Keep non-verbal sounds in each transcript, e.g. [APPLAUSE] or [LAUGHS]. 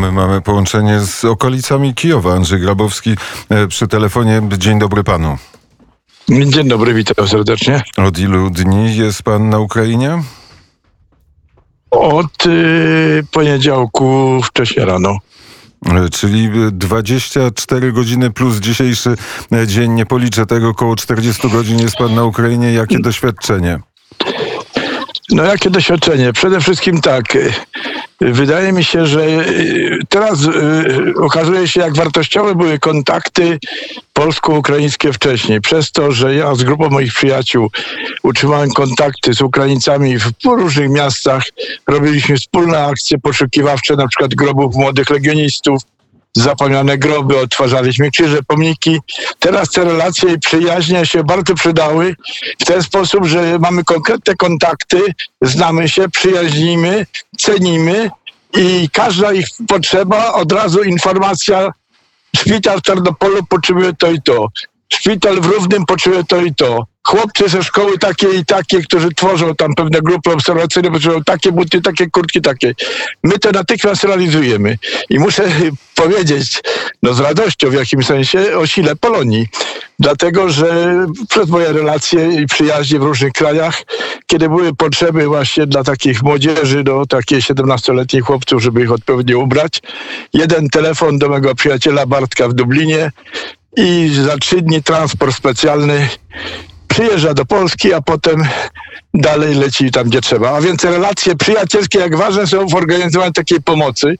My mamy połączenie z okolicami Kijowa. Andrzej Grabowski e, przy telefonie. Dzień dobry panu. Dzień dobry, witam serdecznie. Od ilu dni jest pan na Ukrainie? Od y, poniedziałku wcześniej rano. E, Czyli 24 godziny plus dzisiejszy e, dzień. Nie policzę tego, około 40 godzin jest pan na Ukrainie. Jakie doświadczenie? No jakie doświadczenie? Przede wszystkim tak. Wydaje mi się, że y, teraz y, okazuje się, jak wartościowe były kontakty polsko-ukraińskie wcześniej. Przez to, że ja z grupą moich przyjaciół utrzymałem kontakty z Ukraińcami w różnych miastach. Robiliśmy wspólne akcje poszukiwawcze, na przykład grobów młodych legionistów, zapomniane groby, odtwarzaliśmy krzyże, pomniki. Teraz te relacje i przyjaźnie się bardzo przydały w ten sposób, że mamy konkretne kontakty, znamy się, przyjaźnimy, cenimy i każda ich potrzeba, od razu informacja, szpital w Tarnopolu potrzebuje to i to, szpital w Równym potrzebuje to i to. Chłopcy ze szkoły takie i takie, którzy tworzą tam pewne grupy obserwacyjne, potrzebują takie buty, takie kurtki, takie. My to natychmiast realizujemy. I muszę [LAUGHS] powiedzieć, no z radością w jakimś sensie, o sile Polonii. Dlatego, że przez moje relacje i przyjaźnie w różnych krajach, kiedy były potrzeby właśnie dla takich młodzieży, do takich 17-letnich chłopców, żeby ich odpowiednio ubrać, jeden telefon do mego przyjaciela Bartka w Dublinie i za trzy dni transport specjalny przyjeżdża do Polski, a potem dalej leci tam, gdzie trzeba. A więc relacje przyjacielskie, jak ważne są w organizowaniu takiej pomocy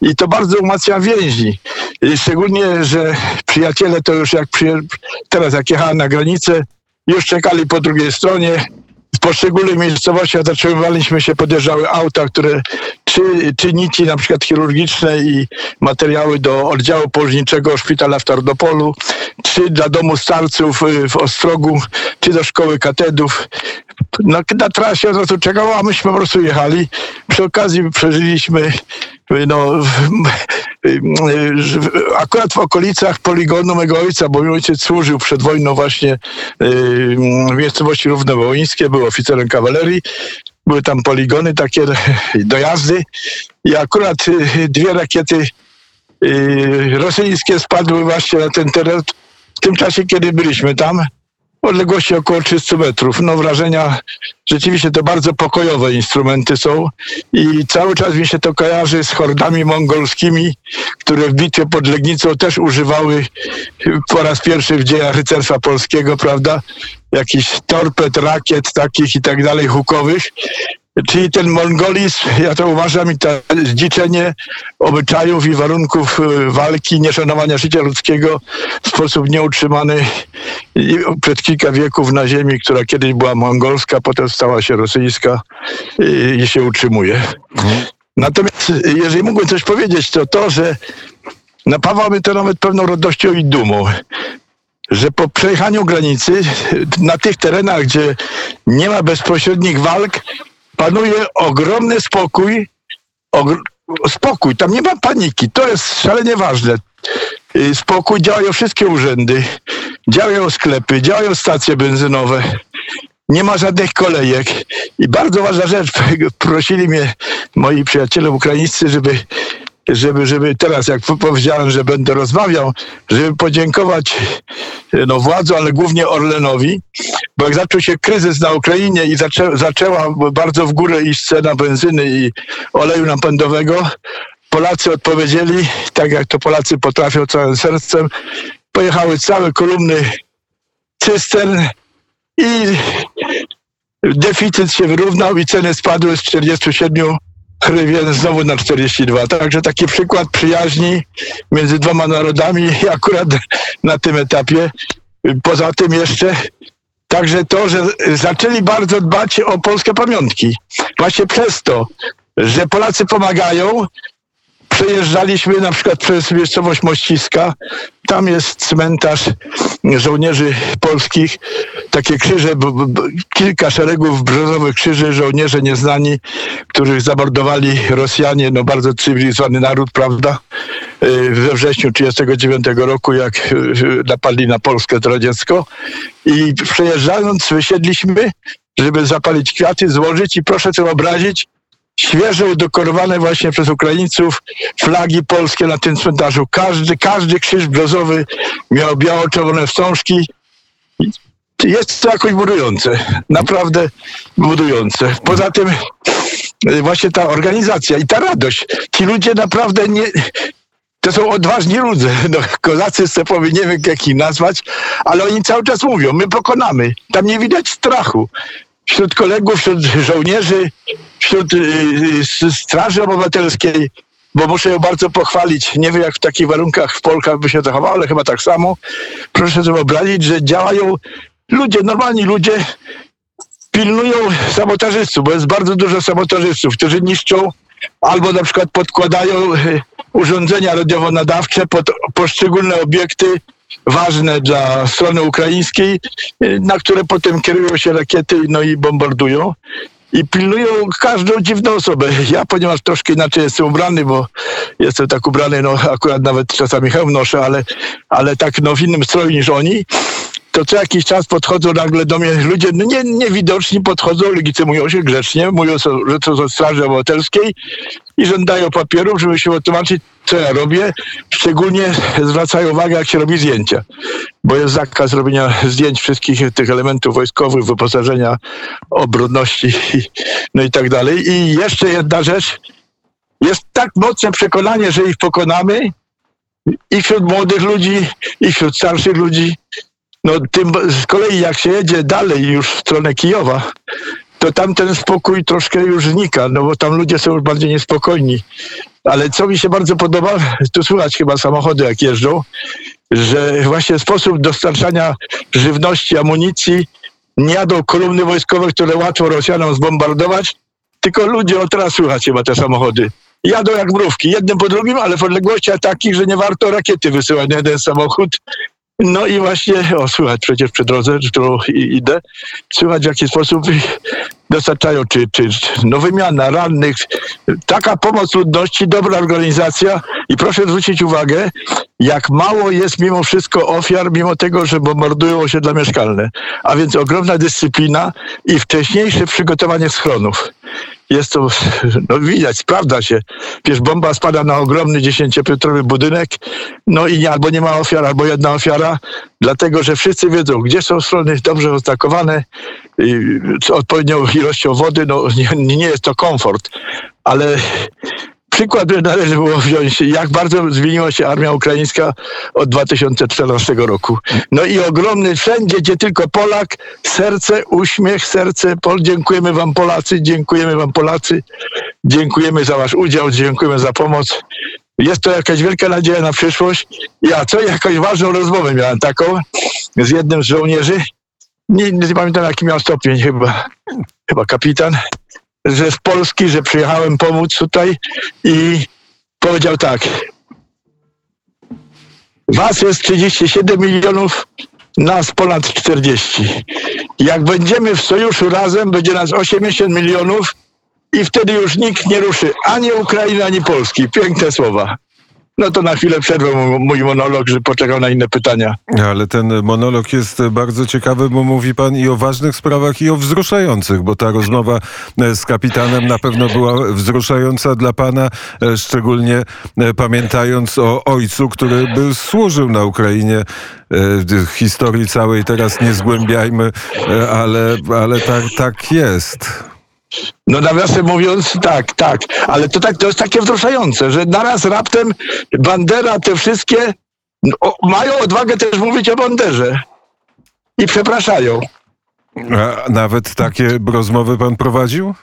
i to bardzo umacnia więzi. I szczególnie, że przyjaciele to już jak przyje... teraz jak jechałem na granicę, już czekali po drugiej stronie. W poszczególnych miejscowościach zatrzymywaliśmy się, podjeżdżały auta, które czy, czy nici na przykład chirurgiczne i materiały do oddziału położniczego szpitala w Tarnopolu, czy dla domu starców y, w Ostrogu, czy do szkoły katedrów. No, na trasie od razu czekało, a myśmy po prostu jechali. Przy okazji przeżyliśmy no, akurat w okolicach poligonu mego ojca, bo mój ojciec służył przed wojną właśnie w miejscowości Równowołyńskie, był oficerem kawalerii. Były tam poligony, takie dojazdy i akurat dwie rakiety rosyjskie spadły właśnie na ten teren w tym czasie, kiedy byliśmy tam odległości około 300 metrów. No wrażenia, rzeczywiście to bardzo pokojowe instrumenty są i cały czas mi się to kojarzy z hordami mongolskimi, które w bitwie pod Legnicą też używały po raz pierwszy w dziejach rycerstwa polskiego, prawda, jakichś torped, rakiet takich i tak dalej, hukowych. Czyli ten mongolizm, [LAUGHS] ja to uważam, i to zdziczenie obyczajów i warunków y, walki, nieszanowania życia ludzkiego w sposób nieutrzymany przed kilka wieków na ziemi, która kiedyś była mongolska, potem stała się rosyjska y, i się utrzymuje. Natomiast jeżeli mógłbym coś powiedzieć, to to, że napawa mnie to nawet pewną radością i dumą że po przejechaniu granicy na tych terenach, gdzie nie ma bezpośrednich walk, panuje ogromny spokój. Ogr spokój, tam nie ma paniki. To jest szalenie ważne. Y, Spokój, działają wszystkie urzędy, działają sklepy, działają stacje benzynowe. Nie ma żadnych kolejek. I bardzo ważna rzecz, [LAUGHS] prosili mnie moi przyjaciele ukraińscy, żeby żeby, żeby teraz, jak powiedziałem, że będę rozmawiał, żeby podziękować no, władzom, ale głównie Orlenowi, bo jak zaczął się kryzys na Ukrainie i zaczę, zaczęła bardzo w górę iść cena benzyny i oleju napędowego, Polacy odpowiedzieli, tak jak to Polacy potrafią całym sercem, pojechały całe kolumny cystern i deficyt się wyrównał i ceny spadły z 47 hrywien znowu na 42. Także taki przykład przyjaźni między dwoma narodami akurat na tym etapie. Poza tym jeszcze także to, że zaczęli bardzo dbać o polskie pamiątki. Właśnie przez to, że Polacy pomagają, przejeżdżaliśmy na przykład przez miejscowość Mościska. Tam jest cmentarz żołnierzy polskich. Takie krzyże, kilka szeregów brzozowych krzyży, żołnierze nieznani, których zamordowali Rosjanie, no bardzo cywilizowany naród, prawda? We wrześniu 1939 roku, jak napadli na Polskę to radziecko. I przejeżdżając wysiedliśmy, żeby zapalić kwiaty, złożyć i proszę to obrazić, świeżo udekorowane właśnie przez Ukraińców flagi polskie na tym cmentarzu. Każdy, każdy krzyż brzozowy miał biało-czerwone wstążki. Jest to jakoś budujące, naprawdę budujące. Poza tym y, właśnie ta organizacja i ta radość. Ci ludzie naprawdę nie... To są odważni ludzie. [LAUGHS] No, kozacy stepowi, nie wiem jak ich nazwać, ale oni cały czas mówią, my pokonamy. Tam nie widać strachu. Wśród kolegów, wśród żołnierzy, wśród y, y, Straży Obywatelskiej, bo muszę ją bardzo pochwalić. Nie wiem, jak w takich warunkach w Polkach by się zachowało, ale chyba tak samo. Proszę sobie wyobrazić, że działają ludzie, normalni ludzie, pilnują sabotażystów, bo jest bardzo dużo sabotażystów, którzy niszczą albo na przykład podkładają y, urządzenia radiowo-nadawcze pod poszczególne obiekty ważne dla strony ukraińskiej, y, na które potem kierują się rakiety no i bombardują. I pilnują każdą dziwną osobę. Ja, ponieważ troszkę inaczej jestem ubrany, bo jestem tak ubrany, no akurat nawet czasami hełm noszę, ale, ale tak no, w innym stroju niż oni, to co jakiś czas podchodzą nagle do mnie ludzie no nie, niewidoczni, podchodzą, legitymują się grzecznie, mówią, że to są Straży Obywatelskiej i żądają papierów, żeby się wytłumaczyć, co ja robię. Szczególnie zwracają uwagę, jak się robi zdjęcia, bo jest zakaz robienia zdjęć wszystkich tych elementów wojskowych, wyposażenia, obronności no i tak dalej. I jeszcze jedna rzecz. Jest tak mocne przekonanie, że ich pokonamy i wśród młodych ludzi, i wśród starszych ludzi, no tym z kolei jak się jedzie dalej już w stronę Kijowa, to tam ten spokój troszkę już znika, no bo tam ludzie są już bardziej niespokojni. Ale co mi się bardzo podoba, tu słychać chyba samochody jak jeżdżą, że właśnie sposób dostarczania żywności, amunicji, nie jadą kolumny wojskowe, które łatwo Rosjanom zbombardować, tylko ludzie, o teraz słychać chyba te samochody. Jadą jak mrówki, jednym po drugim, ale w odległościach takich, że nie warto rakiety wysyłać na jeden samochód, no i właśnie, o słychać przecież przy drodze, którą idę, słychać w jaki sposób dostarczają, czy, czy no wymiana rannych, taka pomoc ludności, dobra organizacja. I proszę zwrócić uwagę, jak mało jest mimo wszystko ofiar, mimo tego, że bombardują osiedla mieszkalne, a więc ogromna dyscyplina i wcześniejsze przygotowanie schronów jest to, no widać, sprawdza się. Wiesz, bomba spada na ogromny dziesięciopiętrowy budynek, no i albo nie ma ofiar, albo jedna ofiara, dlatego, że wszyscy wiedzą, gdzie są strony dobrze oznakowane, z odpowiednią ilością wody, no nie, nie jest to komfort, ale przykład należy było wziąć, jak bardzo zmieniła się armia ukraińska od 2014 roku. No i ogromny, wszędzie, gdzie tylko Polak, serce, uśmiech, serce, Pol, dziękujemy wam Polacy, dziękujemy wam Polacy, dziękujemy za wasz udział, dziękujemy za pomoc. Jest to jakaś wielka nadzieja na przyszłość. Ja co, jakąś ważną rozmowę miałem taką z jednym z żołnierzy. Nie, nie pamiętam jaki miał stopień chyba, chyba kapitan że z Polski, że przyjechałem pomóc tutaj i powiedział tak. Was jest 37 milionów, nas ponad 40. Jak będziemy w sojuszu razem, będzie nas 80 milionów i wtedy już nikt nie ruszy ani Ukrainy, ani Polski. Piękne słowa. No to na chwilę przerwę mój monolog, że poczekał na inne pytania. Ale ten monolog jest bardzo ciekawy, bo mówi pan i o ważnych sprawach, i o wzruszających, bo ta rozmowa e, z kapitanem na pewno była wzruszająca dla pana, e, szczególnie e, pamiętając o ojcu, który by służył na Ukrainie. Historii całej teraz nie zgłębiajmy, ale, ale tak, tak jest. No nawiasem mówiąc, tak, tak. Ale to, tak, to jest takie wzruszające, że naraz raptem Bandera, te wszystkie mają odwagę też mówić o Banderze. I przepraszają. A nawet takie rozmowy pan prowadził?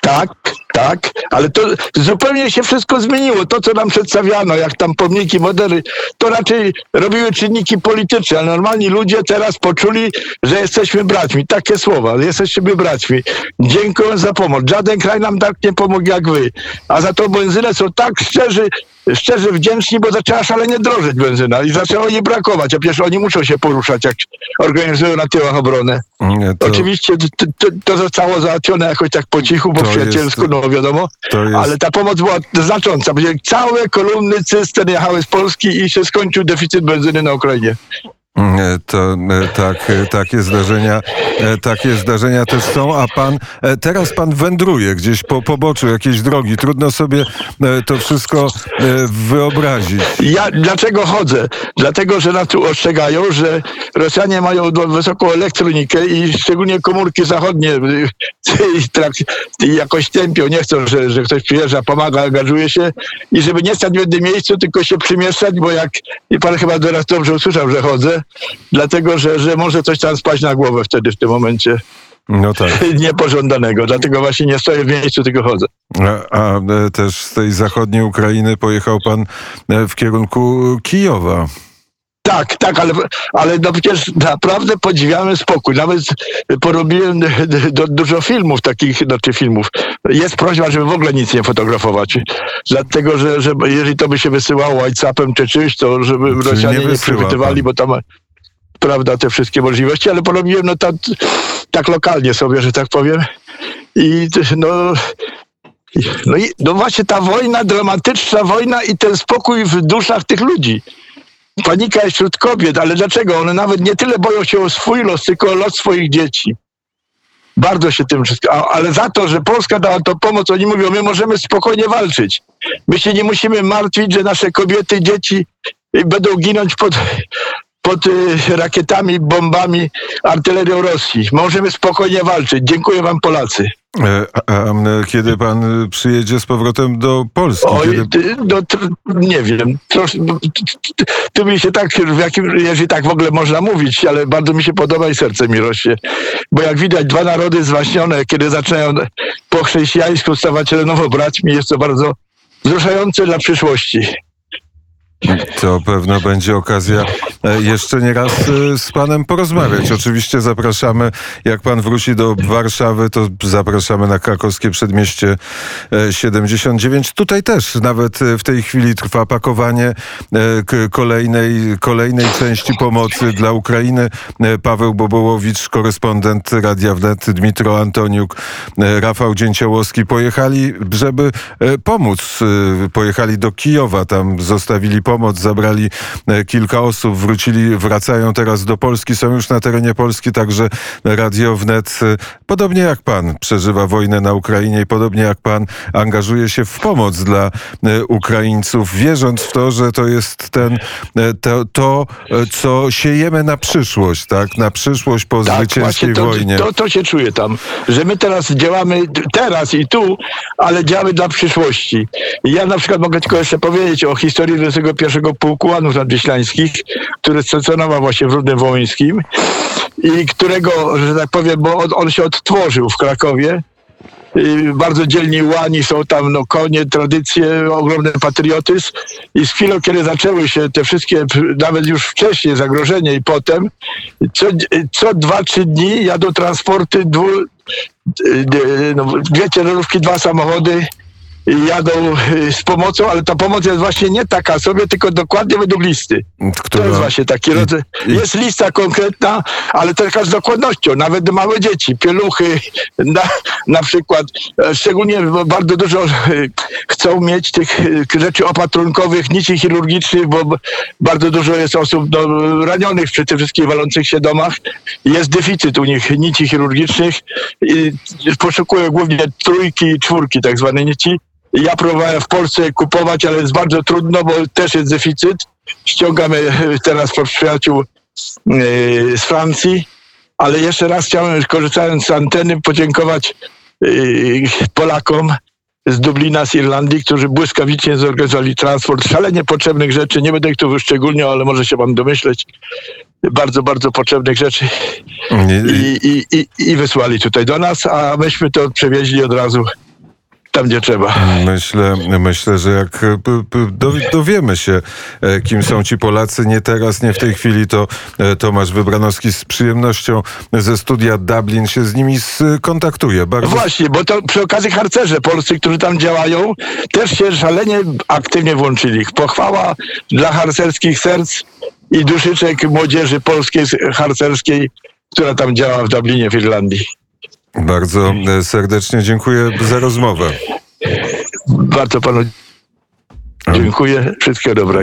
Tak, tak, ale to zupełnie się wszystko zmieniło. To, co nam przedstawiano, jak tam pomniki, modely, to raczej robiły czynniki polityczne, ale normalni ludzie teraz poczuli, że jesteśmy braćmi. Takie słowa, jesteśmy braćmi. Dziękuję za pomoc. Żaden kraj nam tak nie pomógł jak wy. A za to benzynę są tak szczerzy, szczerze wdzięczni, bo zaczęła szalenie drożyć benzyna i zaczęło jej brakować, a przecież oni muszą się poruszać, jak organizują na tyłach obronę. Nie, to... Oczywiście to, to, to, zostało załatwione jakoś tak po cichu, po przyjacielsku, no wiadomo, jest... ale ta pomoc była znacząca. Całe kolumny cystern jechały z Polski i się skończył deficyt benzyny na Ukrainie. E, To e, tak, e, takie zdarzenia, takie zdarzenia też są, a pan teraz pan wędruje gdzieś po poboczu jakiejś drogi. Trudno sobie to wszystko wyobrazić. Ja dlaczego chodzę? Dlatego, że nas tu ostrzegają, że Rosjanie mają wysoką elektronikę i szczególnie komórki zachodnie [LAUGHS] jakoś tępią, nie chcą, że, że ktoś przyjeżdża, pomaga, angażuje się i żeby nie stać w jednym miejscu, tylko się przymieszać, bo jak i pan chyba teraz dobrze usłyszał, że chodzę, dlatego, że, że może coś tam spaść na głowę wtedy w tym momencie No tak. [LAUGHS] niepożądanego. Dlatego właśnie nie stoję w miejscu, tylko chodzę. A, a e, też z tej zachodniej Ukrainy pojechał pan e, w kierunku Kijowa. Tak, tak, ale, ale no przecież naprawdę podziwiamy spokój. Nawet porobiłem [LAUGHS] do, dużo filmów takich, znaczy filmów. Jest prośba, żeby w ogóle nic nie fotografować. Dlatego, że, że jeżeli to by się wysyłało WhatsAppem czy czymś, to żeby Czyli Rosjanie nie nie, wysyła przechwytywali, pan. bo tam prawda, te wszystkie możliwości, ale porobiłem no tak, tak lokalnie sobie, że tak powiem. I no, no, i, no właśnie ta wojna, dramatyczna wojna i ten spokój w duszach tych ludzi. Panika jest wśród kobiet, ale dlaczego? One nawet nie tyle boją się o swój los, tylko o los swoich dzieci. Bardzo się tym wszystkim. a- Ale za to, że Polska dała to pomoc, oni mówią, my możemy spokojnie walczyć. My się nie musimy martwić, że nasze kobiety, dzieci y, będą ginąć pod, pod y, rakietami, bombami, artylerią Rosji. Możemy spokojnie walczyć. Dziękuję wam Polacy. E, A, a kiedy pan przyjedzie z powrotem do Polski? Oj, Kiedy... no, nie wiem. Trosz, no, tu mi się tak, w jakim, jeżeli tak w ogóle można mówić, ale bardzo mi się podoba i serce mi rośnie. Bo jak widać, dwa narody zwaśnione, kiedy zaczynają po chrześcijańsku stawać się nowo braćmi, jest to bardzo wzruszające dla przyszłości. To pewno będzie okazja e, jeszcze nie raz e, z panem porozmawiać. Oczywiście zapraszamy, jak pan wróci do Warszawy, to zapraszamy na krakowskie przedmieście e, 79. Tutaj też nawet e, w tej chwili trwa pakowanie e, kolejnej, kolejnej części pomocy dla Ukrainy. E, Paweł Bobołowicz, korespondent Radia Wnet, Dmitro Antoniuk, e, Rafał Dzięciołowski pojechali, żeby e, pomóc. E, Pojechali do Kijowa, tam zostawili pomoc, zabrali e, kilka osób, wrócili, wracają teraz do Polski, są już na terenie Polski, także Radio Wnet, e, podobnie jak pan, przeżywa wojnę na Ukrainie i podobnie jak pan angażuje się w pomoc dla e, Ukraińców, wierząc w to, że to jest ten, to, to co siejemy na przyszłość, tak? Na przyszłość po zwycięskiej właśnie to, wojnie. To, to się czuje tam, że my teraz działamy teraz i tu, ale działamy dla przyszłości. Ja na przykład mogę tylko jeszcze powiedzieć o historii 21 Pułku Łanów Nadwiślańskich, który stacjonował właśnie w Rudnym Wołyńskim i którego, że tak powiem, bo on, on się odtworzył w Krakowie. Bardzo dzielni łani są tam, no konie, tradycje, ogromny patriotyzm i z chwilą, kiedy zaczęły się te wszystkie, nawet już wcześniej zagrożenie i potem, co, co dwa, trzy dni jadą transporty, dwu, no, dwie ciężarówki, dwa samochody jadą y, z pomocą, ale ta pomoc jest właśnie nie taka sobie, tylko dokładnie według listy. To która- jest właśnie taki rodzaj. Jest lista konkretna, ale taka z dokładnością. Nawet małe dzieci, pieluchy [LAUGHS] na, na przykład. E, Szczególnie bardzo dużo e, chcą mieć tych e, rzeczy opatrunkowych, nici chirurgicznych, bo bardzo dużo jest osób no, ranionych przy tych wszystkich walących się domach. Jest deficyt u nich nici chirurgicznych. I poszukują głównie trójki i czwórki tak zwane nici. Ja próbowałem w Polsce kupować, ale jest bardzo trudno, bo też jest deficyt. Ściągamy e, teraz pod przyjaciół e, z Francji, ale jeszcze raz chciałem, korzystając z anteny, podziękować e, Polakom z Dublina, z Irlandii, którzy błyskawicznie zorganizowali transport szalenie potrzebnych rzeczy. Nie będę ich tu wyszczególniał, ale może się pan domyśleć. Bardzo, bardzo potrzebnych rzeczy i, i, i, i wysłali tutaj do nas, a myśmy to przewieźli od razu tam, gdzie trzeba. Myślę, myślę, że jak e, dowiemy się, e, kim są ci Polacy, nie teraz, nie w tej chwili, to e, Tomasz Wybranowski z przyjemnością ze studia Dublin się z nimi skontaktuje. Bardzo Właśnie, bo to przy okazji harcerze polscy, którzy tam działają, też się szalenie aktywnie włączyli. Pochwała dla harcerskich serc i duszyczek młodzieży polskiej harcerskiej, która tam działa w Dublinie w Irlandii. Bardzo e, serdecznie dziękuję za rozmowę. Bardzo panu dziękuję. Wszystkiego dobrego.